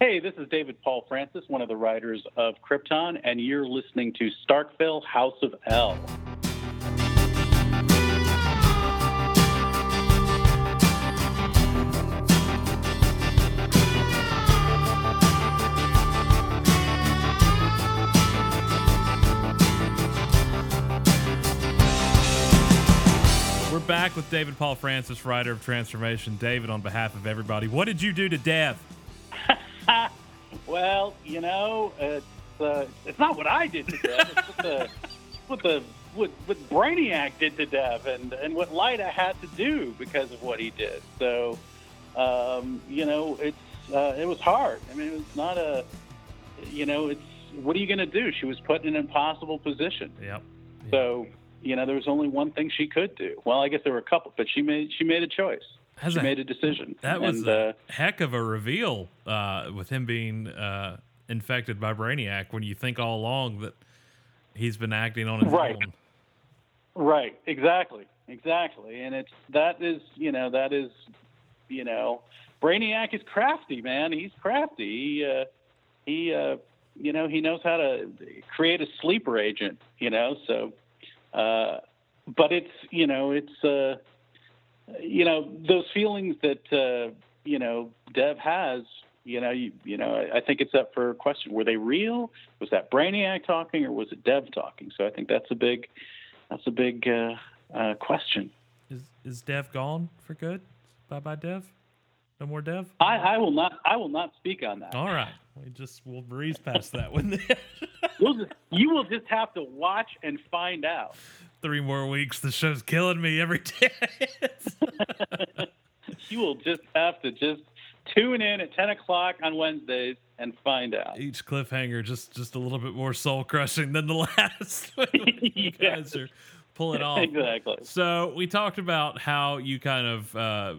Hey, this is David Paul Francis, one of the writers of Krypton, and you're listening to Starkville House of El. We're back with David Paul Francis, writer of Transformation. David, on behalf of everybody, what did you do to Dev? Well, you know, it's uh, it's not what I did to Dev. It's what the what the what, what Brainiac did to Dev, and and what Lyta had to do because of what he did. So, um, you know, it's uh, it was hard. I mean, it was not a, you know, it's what are you going to do? She was put in an impossible position. Yep. So, you know, there was only one thing she could do. Well, I guess there were a couple, but she made she made a choice. Has she a- made a decision. That was and, a uh, heck of a reveal uh, with him being uh, infected by Brainiac when you think all along that he's been acting on his Right. own. Right, exactly, exactly, and it's that is you know that is you know Brainiac is crafty, man. He's crafty. He uh, he uh, you know he knows how to create a sleeper agent. You know, so uh, but it's you know it's uh, you know those feelings that uh, you know Dev has. You know, you, you know. I I think it's up for question. Were they real? Was that Brainiac talking, or was it Dev talking? So I think that's a big, that's a big uh, uh, question. Is is Dev gone for good? Bye bye, Dev. No more Dev. I, I will not. I will not speak on that. All right, we just we'll breeze past that one. Then. You'll just, you will just have to watch and find out. Three more weeks. The show's killing me every day. You will just have to just tune in at ten o'clock on Wednesdays and find out. Each cliffhanger just just a little bit more soul crushing than the last. you Yeah. guys are pulling off. Exactly. So we talked about how you kind of uh,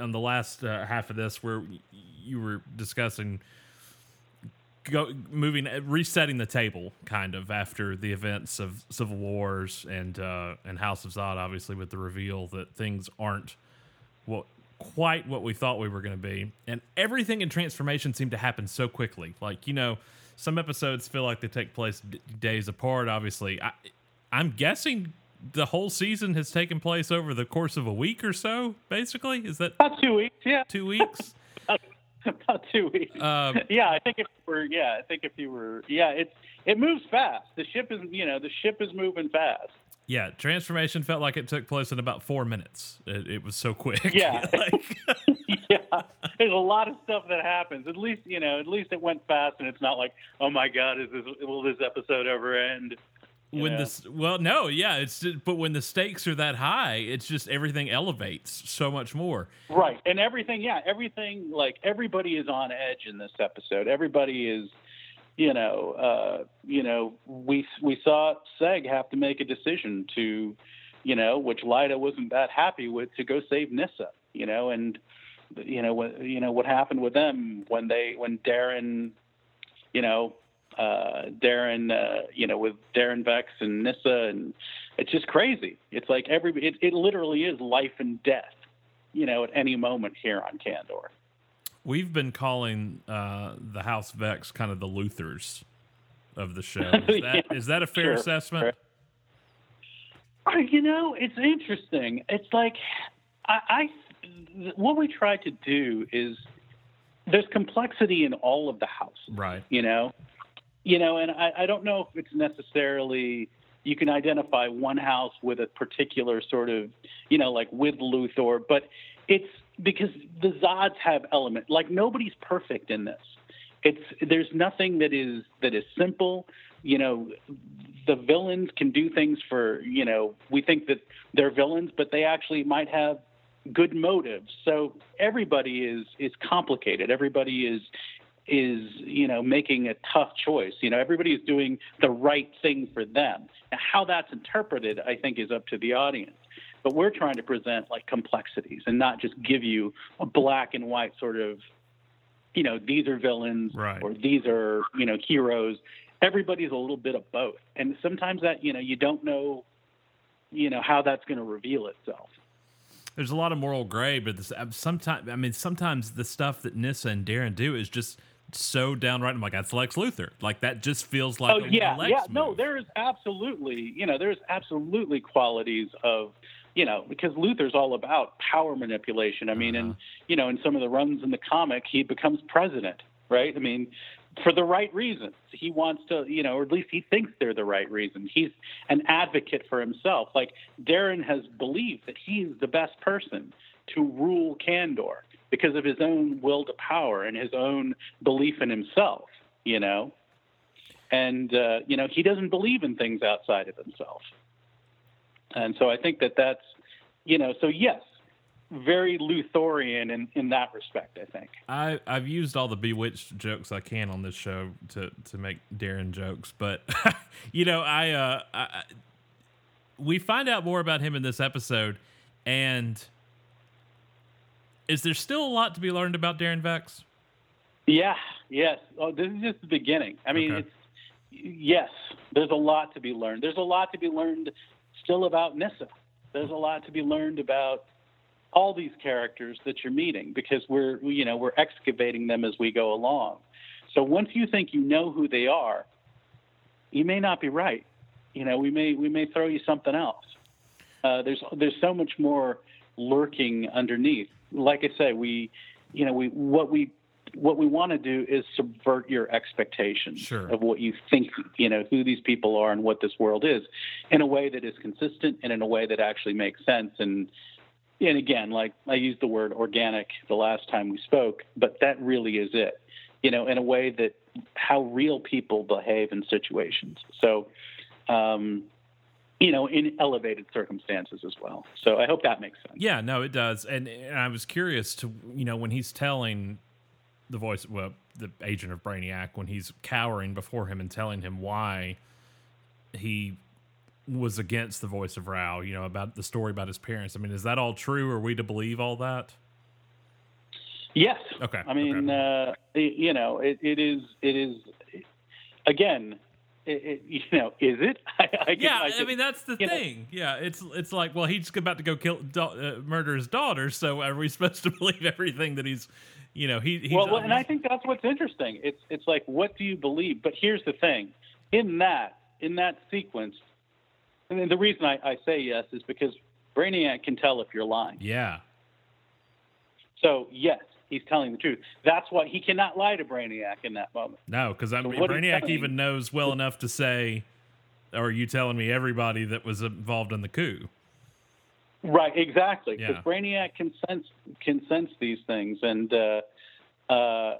on the last uh, half of this, where you were discussing go moving, resetting the table, kind of after the events of Civil Wars and uh, and House of Zod, obviously with the reveal that things aren't what quite what we thought we were going to be, and everything in transformation seemed to happen so quickly. Like you know, some episodes feel like they take place d- days apart. Obviously, I, I'm guessing the whole season has taken place over the course of a week or so. Basically, is that About two weeks. Yeah. two weeks? About two weeks. Um, yeah, I think if we're yeah, I think if you were yeah, it's it moves fast. The ship is you know the ship is moving fast. yeah, transformation felt like it took place in about four minutes. It, it was so quick. Yeah. like, yeah, there's a lot of stuff that happens. At least you know, at least it went fast, and it's not like, oh my god, is this will this episode ever end? When know? this well no yeah it's just, but when the stakes are that high it's just everything elevates so much more right, and everything, yeah, everything, like everybody is on edge in this episode. Everybody is, you know, uh, you know, we we saw Seg have to make a decision to, you know, which Lyta wasn't that happy with to go save Nyssa, you know, and you know what you know what happened with them when they when Daron, you know, uh, Daron, uh, you know, with Daron Vex and Nyssa, and it's just crazy. It's like every it, it literally is life and death, you know, at any moment here on Kandor. we've been calling uh the house vex kind of the luthors of the show is that, Yeah, is that a fair sure, assessment sure. Uh, You know, it's interesting. It's like I, I what we try to do is there's complexity in all of the house. right you know you know and I, I don't know if it's necessarily you can identify one house with a particular sort of you know like with luthor but it's because the zods have element. Like nobody's perfect in this. It's there's nothing that is that is simple. You know the villains can do things for you know we think that they're villains but they actually might have good motives. So everybody is is complicated. Everybody is is you know making a tough choice. You know everybody is doing the right thing for them. Now, how that's interpreted i think is up to the audience. But we're trying to present like complexities and not just give you a black and white sort of you know these are villains Right. or these are you know heroes. Everybody's a little bit of both. And sometimes that you know you don't know you know how that's going to reveal itself. There's a lot of moral gray but this sometimes i mean sometimes the stuff that nyssa and daron do is just so downright. I'm like, that's Lex Luthor. Like that just feels like. Oh a, yeah, Lex yeah. Move. No, there is absolutely, you know, there's absolutely qualities of, you know, because Luthor's all about power manipulation. I mean, Uh-huh. and you know, in some of the runs in the comic, he becomes president, right? I mean, for the right reasons. He wants to, you know, or at least he thinks they're the right reasons. He's an advocate for himself. Like Daron has believed that he's the best person to rule Kandor because of his own will to power and his own belief in himself, you know. And uh, you know, he doesn't believe in things outside of himself. And so I think that that's, you know, so yes, very Luthorian in, in that respect, I think. I I've used all the bewitched jokes I can on this show to to make Daron jokes, but you know I uh I, we find out more about him in this episode, and is there still a lot to be learned about Daron Vex? Yeah, yes. Oh, this is just the beginning. I mean, Okay. it's yes. There's a lot to be learned. There's a lot to be learned still about Nyssa. There's a lot to be learned about all these characters that you're meeting because we're you know we're excavating them as we go along. So once you think you know who they are, you may not be right. You know, we may we may throw you something else. Uh, there's there's so much more lurking underneath. Like I say, we you know we what we what we want to do is subvert your expectations Sure. of what you think you know who these people are and what this world is in a way that is consistent and in a way that actually makes sense and and again like i used the word organic the last time we spoke but that really is it you know in a way that how real people behave in situations so um you know in elevated circumstances as well so i hope that makes sense Yeah, no, it does. And, and I was curious to, you know, when he's telling the voice, well, the agent of Brainiac, when he's cowering before him and telling him why he was against the voice of Rao, you know, about the story about his parents. I mean, is that all true? Are we to believe all that? Yes. Okay, I mean, uh, you know, it, it is. It is. Again, it, it, you know, is it? I, I Yeah, I, mean that's the you know. thing. Yeah, it's it's like, well, he's about to go kill, da- uh, murder his daughter. So are we supposed to believe everything that he's, you know, he? He's, well, well, and I think that's what's interesting. It's it's like, what do you believe? But here's the thing: in that in that sequence, and the reason I, I say yes is because Brainiac can tell if you're lying. yeah, So yes, he's telling the truth. That's why he cannot lie to Brainiac in that moment. no, because I So mean, Brainiac even knows well enough to say, are you telling me everybody that was involved in the coup?" Right, exactly. Because Yeah. Brainiac can sense can sense these things, and uh, uh,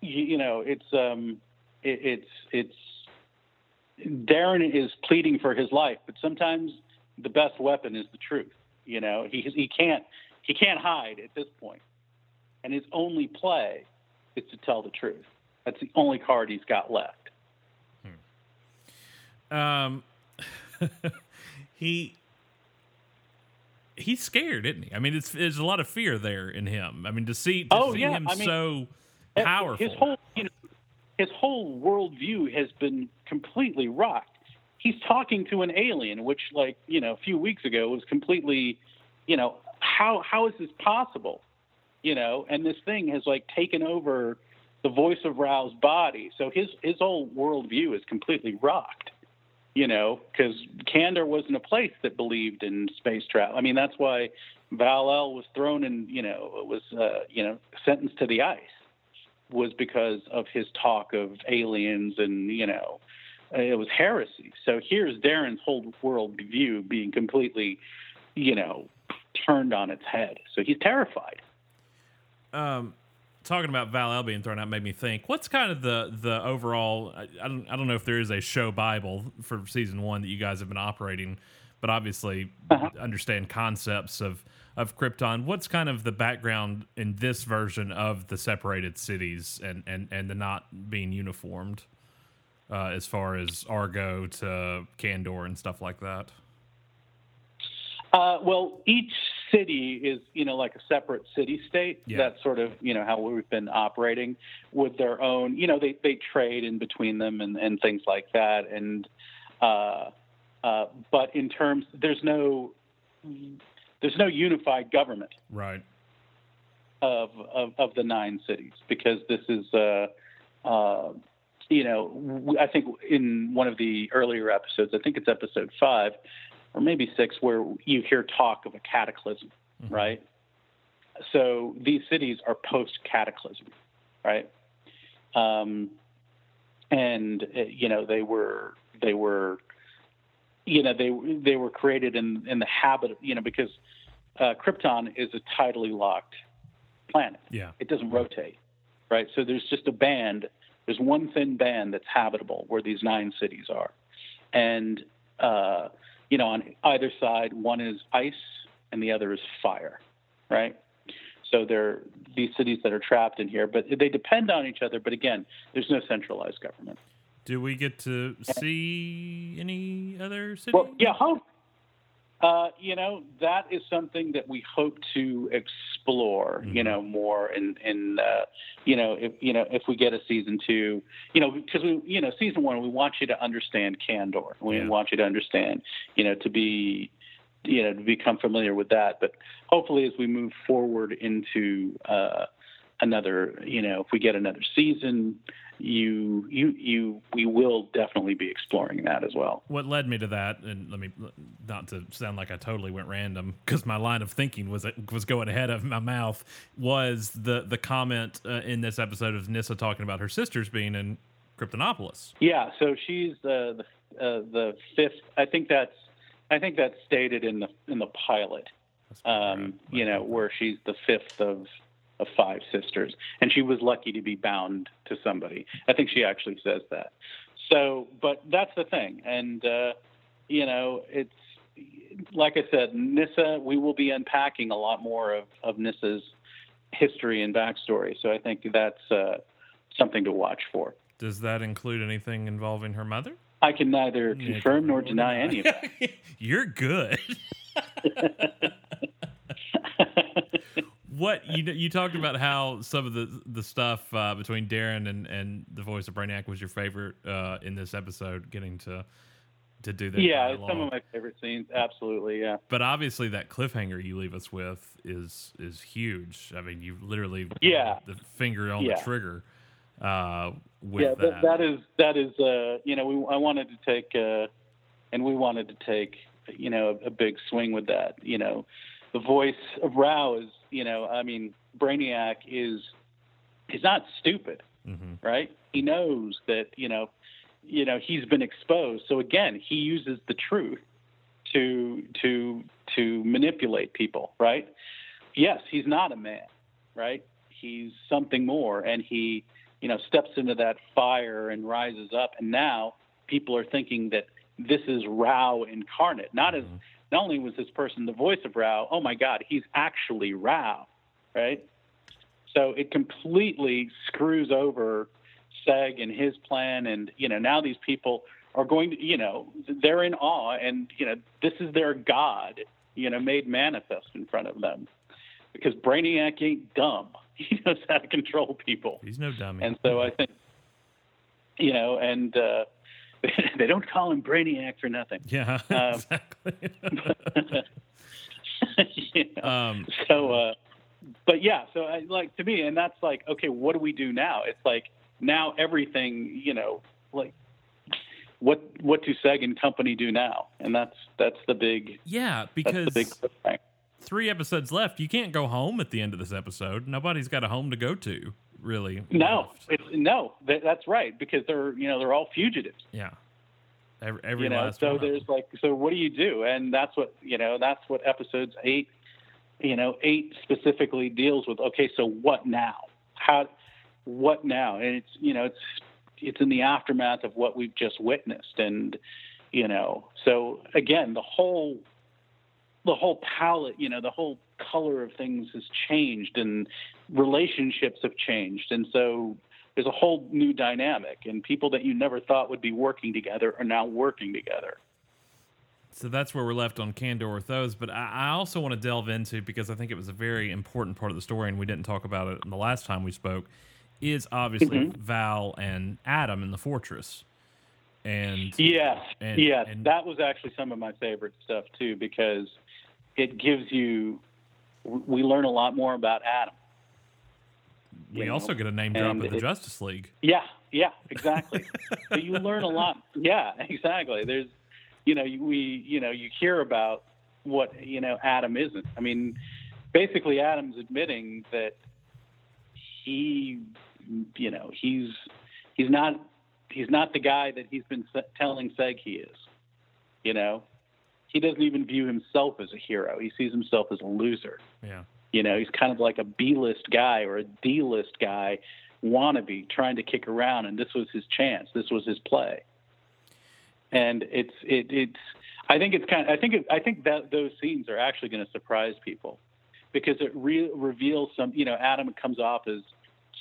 you, you know, it's um, it, it's it's Daron is pleading for his life, but sometimes the best weapon is the truth. You know, he he can't he can't hide at this point, and his only play is to tell the truth. That's the only card he's got left. Um, he he's scared, isn't he? I mean, it's there's a lot of fear there in him. I mean, to see to Oh, see yeah, him I mean, so powerful. His whole, you know, his whole worldview has been completely rocked. He's talking to an alien, which, like, you know, a few weeks ago was completely, you know, how how is this possible? You know, and this thing has like taken over the voice of Rao's body, so his his whole worldview is completely rocked. You know, because Kandor wasn't a place that believed in space travel. I mean, that's why Val El was thrown in, you know, was uh, you know sentenced to the ice was because of his talk of aliens and you know uh, it was heresy. So here's Daron's whole worldview being completely, you know, turned on its head. So he's terrified. Um, talking about Val El being thrown out made me think. What's kind of the the overall? I, I don't I don't know if there is a show bible for season one that you guys have been operating, but obviously Uh-huh. understand concepts of of Krypton. What's kind of the background in this version of the separated cities and and and the not being uniformed, uh, as far as Argo to Kandor and stuff like that. Uh, well, each city is, you know, like a separate city state. Yeah. That's sort of, you know, how we've been operating with their own, you know, they, they trade in between them and, and things like that. And, uh, uh, but in terms, there's no, there's no unified government Right. of, of, of the nine cities because this is, uh, uh, you know, I think in one of the earlier episodes, I think it's episode five or maybe six, where you hear talk of a cataclysm, right? So these cities are post cataclysm, right? Um, and uh, you know they were they were you know they they were created in in the habit of, you know because uh, Krypton is a tidally locked planet. Yeah. It doesn't rotate, right? So there's just a band. There's one thin band that's habitable where these nine cities are, and uh, you know on either side one is ice and the other is fire, right? So they're these cities that are trapped in here, but they depend on each other. But again, there's no centralized government. Do we get to see any other cities? Well, yeah, hope. Uh, you know, that is something that we hope to explore. You Mhm. know, more in in uh, you know if you know if we get a season two, you know, because we you know season one we want you to understand Kandor. We Yeah. want you to understand, you know, to be you know to become familiar with that. But hopefully, as we move forward into uh, another, you know, if we get another season, you you you we will definitely be exploring that as well. what led me to that, and let me not to sound like I totally went random because my line of thinking was was going ahead of my mouth was the the comment uh, in this episode of Nyssa talking about her sisters being in Kryptonopolis. Yeah, so she's uh, the uh, the fifth. I think that's I think that's stated in the in the pilot. Um, you know, where she's the fifth of of five sisters, and she was lucky to be bound to somebody. I think she actually says that. So, but that's the thing, and uh, you know, it's like I said, Nyssa. We will be unpacking a lot more of of Nyssa's history and backstory. So I think that's uh, something to watch for. Does that include anything involving her mother? I can neither confirm nor deny any of that. You're good. what you you talked about how some of the the stuff uh, between Daron and and the voice of Brainiac was your favorite uh, in this episode, getting to to do that. yeah, dialogue. some of my favorite scenes. Absolutely, yeah. But obviously, that cliffhanger you leave us with is is huge. I mean, you literally Yeah. the finger on Yeah. the trigger uh, with yeah, that. that, that is that is uh, you know we I wanted to take uh, and we wanted to take you know a, a big swing with that. You know, the voice of Rao is you know I mean Brainiac is he's not stupid. Mhm. right? He knows that you know, you know he's been exposed. So again, he uses the truth to to to manipulate people, right? Yes, he's not a man, right? He's something more, and he you know steps into that fire and rises up. And now people are thinking that this is Rao incarnate. Not as Mhm. Not only was this person the voice of Rao, oh my God, he's actually Rao, right? So it completely screws over Seg and his plan, and you know now these people are going to, you know, they're in awe, and you know this is their god, you know, made manifest in front of them, because Brainiac ain't dumb. He knows how to control people, He's no dummy. and so I think, you know, and uh, they don't call him Brainiac for nothing. yeah, um, exactly. You know? um, so uh but yeah so I, like to me and that's like okay what do we do now it's like now everything you know like what what do seg and company do now and that's that's the big yeah, because the big three episodes left. You can't go home at the end of this episode. Nobody's got a home to go to, really. no it's no that, that's right because they're you know they're all fugitives. Yeah. Every, every you know so there's like so what do you do? And that's what you know that's what episodes eight you know eight specifically deals with. Okay so what now? How what now? And it's you know it's it's in the aftermath of what we've just witnessed. And you know so again the whole the whole palette you know the whole color of things has changed and relationships have changed and so there's a whole new dynamic and people that you never thought would be working together are now working together So that's where we're left on Kandor with those. But I, I also want to delve into because I think it was a very important part of the story, and we didn't talk about it in the last time we spoke. Is obviously Mhm. Val and Adam in the fortress, and yes And- yes and- that was actually some of my favorite stuff too because it gives you we learn a lot more about adam we also know? get a name drop And of the it- Justice League. Yeah, yeah, exactly. so you learn a lot. Yeah, exactly. There's, you know, we, you know, you hear about what you know Adam isn't. I mean, basically, Adam's admitting that he, you know, he's he's not he's not the guy that he's been telling Seg he is. You know, he doesn't even view himself as a hero. He sees himself as a loser. Yeah. You know, he's kind of like a B-list guy or a D-list guy wannabe trying to kick around, and this was his chance. This was his play. And it's it it's I think it's kind of I think it, I think that those scenes are actually going to surprise people because it re- reveals some you know Adam comes off as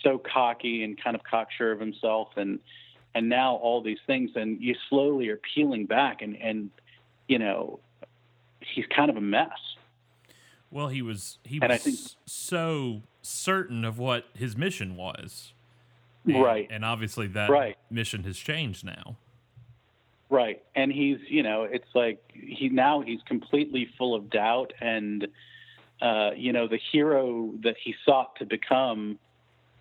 so cocky and kind of cocksure of himself and and now all these things and you slowly are peeling back and and you know he's kind of a mess. Well, he was he And I was think- so certain of what his mission was. And, Right. And obviously that Right. mission has changed now. Right. And he's, you know, it's like he now he's completely full of doubt and uh, you know, the hero that he sought to become,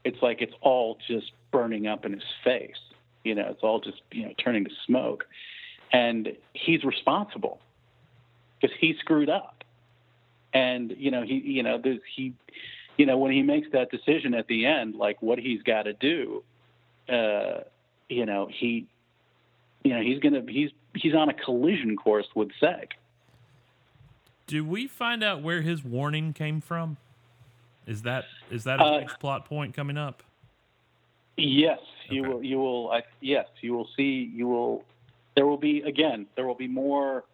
it's like it's all just burning up in his face. You know, it's all just, you know, turning to smoke. And he's responsible because he screwed up. And, you know, he you know, there's he you know, when he makes that decision at the end, like what he's got to do, uh, you know, he you know he's gonna he's he's on a collision course with Seg. Do we find out where his warning came from? Is that is that a Uh, plot point coming up? Yes, you Okay. will. You will. I, yes, you will see. You will. There will be again. There will be more.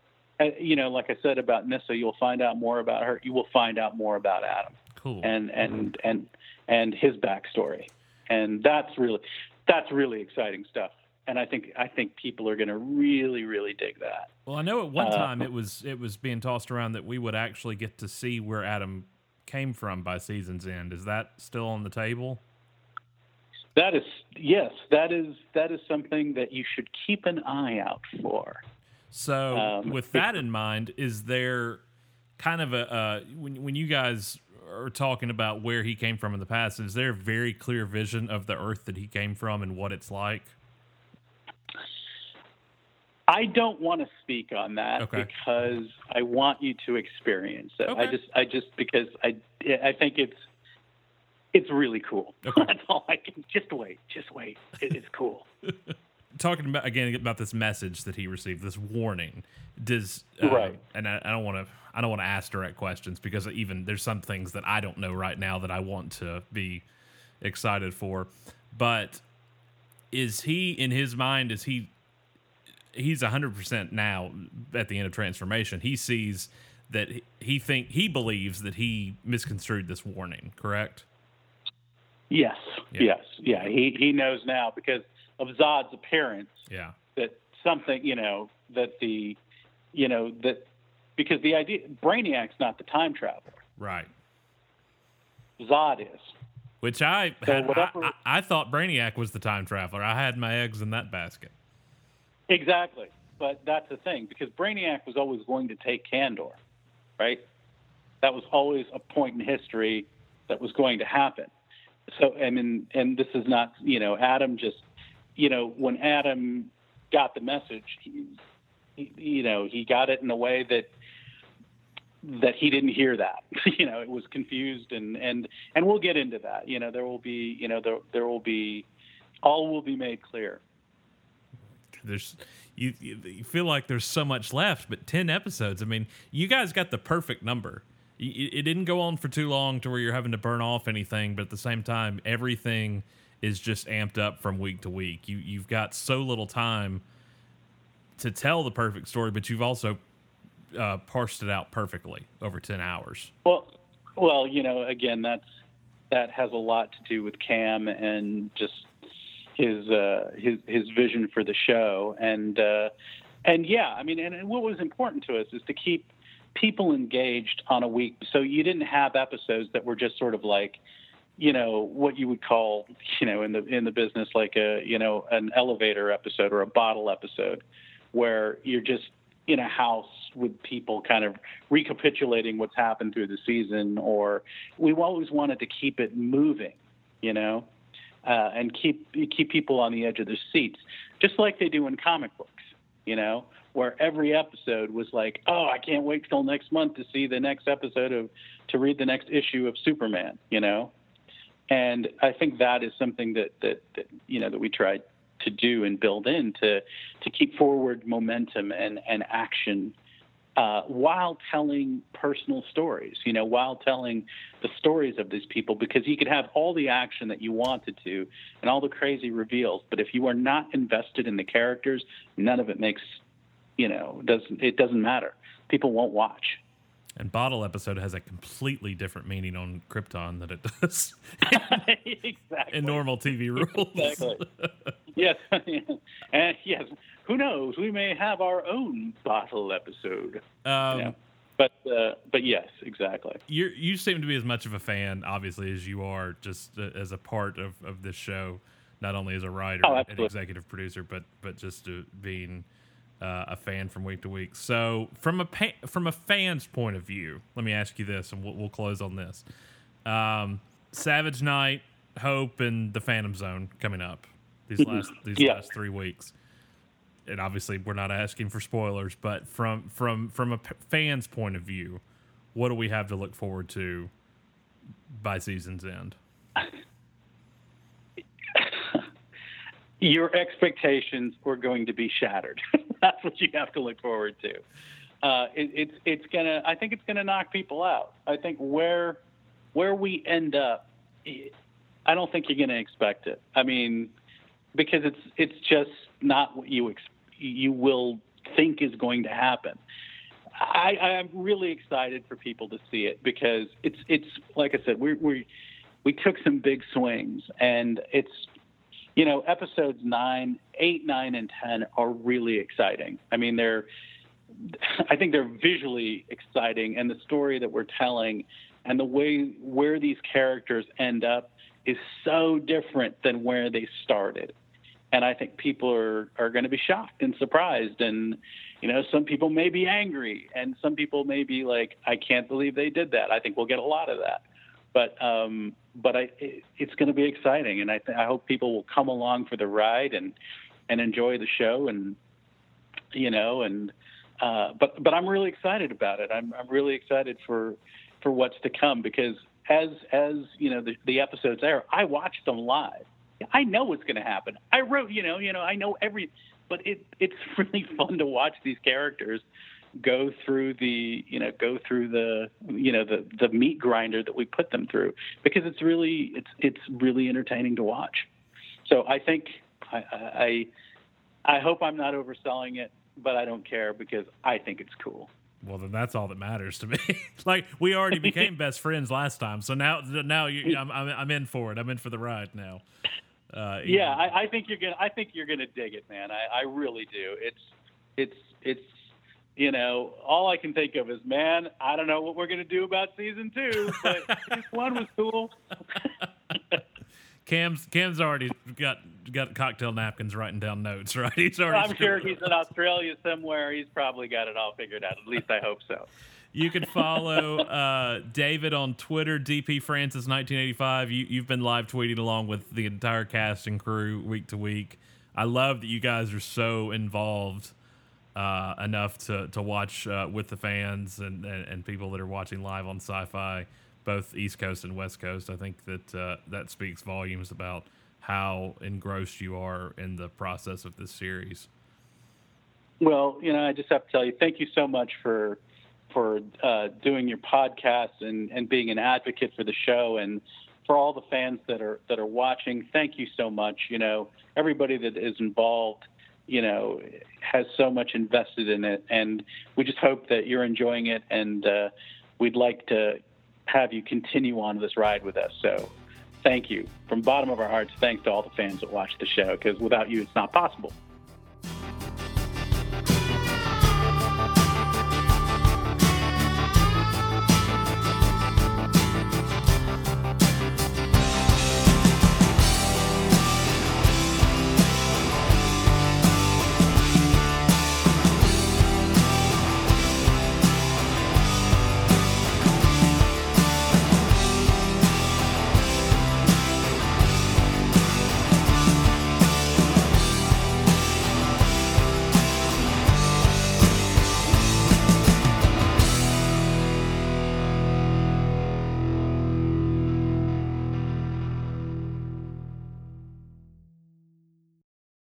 Uh, you know, like I said about Nyssa, you'll find out more about her. You will find out more about Adam Cool. and and and and his backstory, and that's really that's really exciting stuff. And I think I think people are going to really really dig that. Well, I know at one Uh, time it was it was being tossed around that we would actually get to see where Adam came from by season's end. Is that still on the table? That is yes, that is that is something that you should keep an eye out for. So, Um, with that in mind, is there kind of a uh, when when you guys are talking about where he came from in the past? Is there a very clear vision of the Earth that he came from and what it's like? I don't want to speak on that Okay. because I want you to experience it. I just, I just because I, I think it's, it's really cool. Okay. That's all I can. Just wait, just wait. It is cool. Talking about again about this message that he received, this warning. Does uh, Right. And I, I don't want to. I don't want to ask direct questions because even there's some things that I don't know right now that I want to be excited for. But is he in his mind? Is he he's 100% now at the end of transformation he sees that he think he believes that he misconstrued this warning correct Yes, Yeah. yes, yeah. He he knows now because of Zod's appearance yeah that something, you know, that the, you know, that because the idea Brainiac's not the time traveler. right Zod is. which i So had, I, whatever- I, I thought brainiac was the time traveler i had my eggs in that basket Exactly. But that's the thing, because Brainiac was always going to take Kandor, right? That was always a point in history that was going to happen. So, I mean, and this is not, you know, Adam just, you know, when Adam got the message, he, he, you know, he got it in a way that that he didn't hear that. you know, it was confused, and and and we'll get into that. You know, there will be, you know, there there will be, all will be made clear. there's you, you feel like there's so much left but 10 episodes i mean you guys got the perfect number it didn't go on for too long to where you're having to burn off anything but at the same time everything is just amped up from week to week. You you've got so little time to tell the perfect story but you've also uh, parsed it out perfectly over 10 hours. Well, well, you know, again, that's that has a lot to do with Cam and just his uh, his his vision for the show, and uh, and yeah, I mean, and, and what was important to us is to keep people engaged on a week. So you didn't have episodes that were just sort of like, you know, what you would call, you know, in the in the business like a you know an elevator episode or a bottle episode, where you're just in a house with people kind of recapitulating what's happened through the season or we always wanted to keep it moving you know, uh, and keep keep people on the edge of their seats, just like they do in comic books, you know, where every episode was like, oh, I can't wait till next month to see the next episode of to read the next issue of Superman, you know, and I think that is something that that, that you know that we tried to do and build in to to keep forward momentum and and action uh, while telling personal stories, you know, while telling the stories of these people, because you could have all the action that you wanted to and all the crazy reveals, but if you are not invested in the characters, none of it makes, you know, doesn't it doesn't matter. People won't watch. And bottle episode has a completely different meaning on Krypton than it does exactly. in normal TV rules. Exactly. yes, and yes, who knows? We may have our own bottle episode. Um, Yeah. But uh, but yes, exactly. you you seem to be as much of a fan, obviously, as you are just uh, as a part of, of this show, not only as a writer Oh, and executive producer, but but just to being uh, a fan from week to week. So, from a pa- from a fan's point of view, let me ask you this, and we'll, we'll close on this: um, Savage Night, Hope, and the Phantom Zone coming up these last these Yeah. last three weeks. And obviously, we're not asking for spoilers, but from from from a p- fan's point of view, what do we have to look forward to by season's end? Your expectations are going to be shattered. That's what you have to look forward to. Uh, it, it's it's gonna. I think it's gonna knock people out. I think where where we end up, I don't think you're gonna expect it. I mean, because it's it's just not what you ex- you will think is going to happen. I, I'm really excited for people to see it because it's it's like I said, we we we took some big swings, and it's you know episodes nine, eight, nine, and ten are really exciting. I mean, they're I think they're visually exciting, and the story that we're telling, and the way where these characters end up is so different than where they started and I think people are are going to be shocked and surprised, and you know, some people may be angry, and some people may be like, "I can't believe they did that." I think we'll get a lot of that, but um, but I it, it's going to be exciting, and I th- I hope people will come along for the ride and and enjoy the show, and you know, and uh, but but I'm really excited about it. I'm I'm really excited for for what's to come because as as you know the, the episodes air, I watched them live. I know what's going to happen. I wrote, you know, you know, I know every, but it it's really fun to watch these characters go through the, you know, go through the, you know, the the meat grinder that we put them through because it's really it's it's really entertaining to watch. So I think I I I hope I'm not overselling it, but I don't care because I think it's cool. Well, then that's all that matters to me. like we already became best friends last time, so now now you, I'm, I'm I'm in for it. I'm in for the ride now. Uh, Yeah, I, I think you're gonna. I think you're gonna dig it, man. I, I really do. It's, it's, it's. You know, all I can think of is, man, I don't know what we're gonna do about season two, but season one was cool. Cam's Cam's already got got cocktail napkins writing down notes, right? He's already. I'm sure he's in Australia somewhere. He's probably got it all figured out. At least I hope so. You can follow uh, David on Twitter, DP Francis 1985. You, you've been live tweeting along with the entire cast and crew week to week. I love that you guys are so involved uh, enough to to watch uh, with the fans and, and and people that are watching live on Syfy, both East Coast and West Coast. I think that uh, that speaks volumes about how engrossed you are in the process of this series. Well, you know, I just have to tell you, thank you so much for for uh, doing your podcast and, and being an advocate for the show and for all the fans that are that are watching. Thank you so much. You know, everybody that is involved, you know, has so much invested in it, and we just hope that you're enjoying it. And uh, we'd like to have you continue on this ride with us. So. Thank you from bottom of our hearts. Thanks to all the fans that watch the show because without you, it's not possible.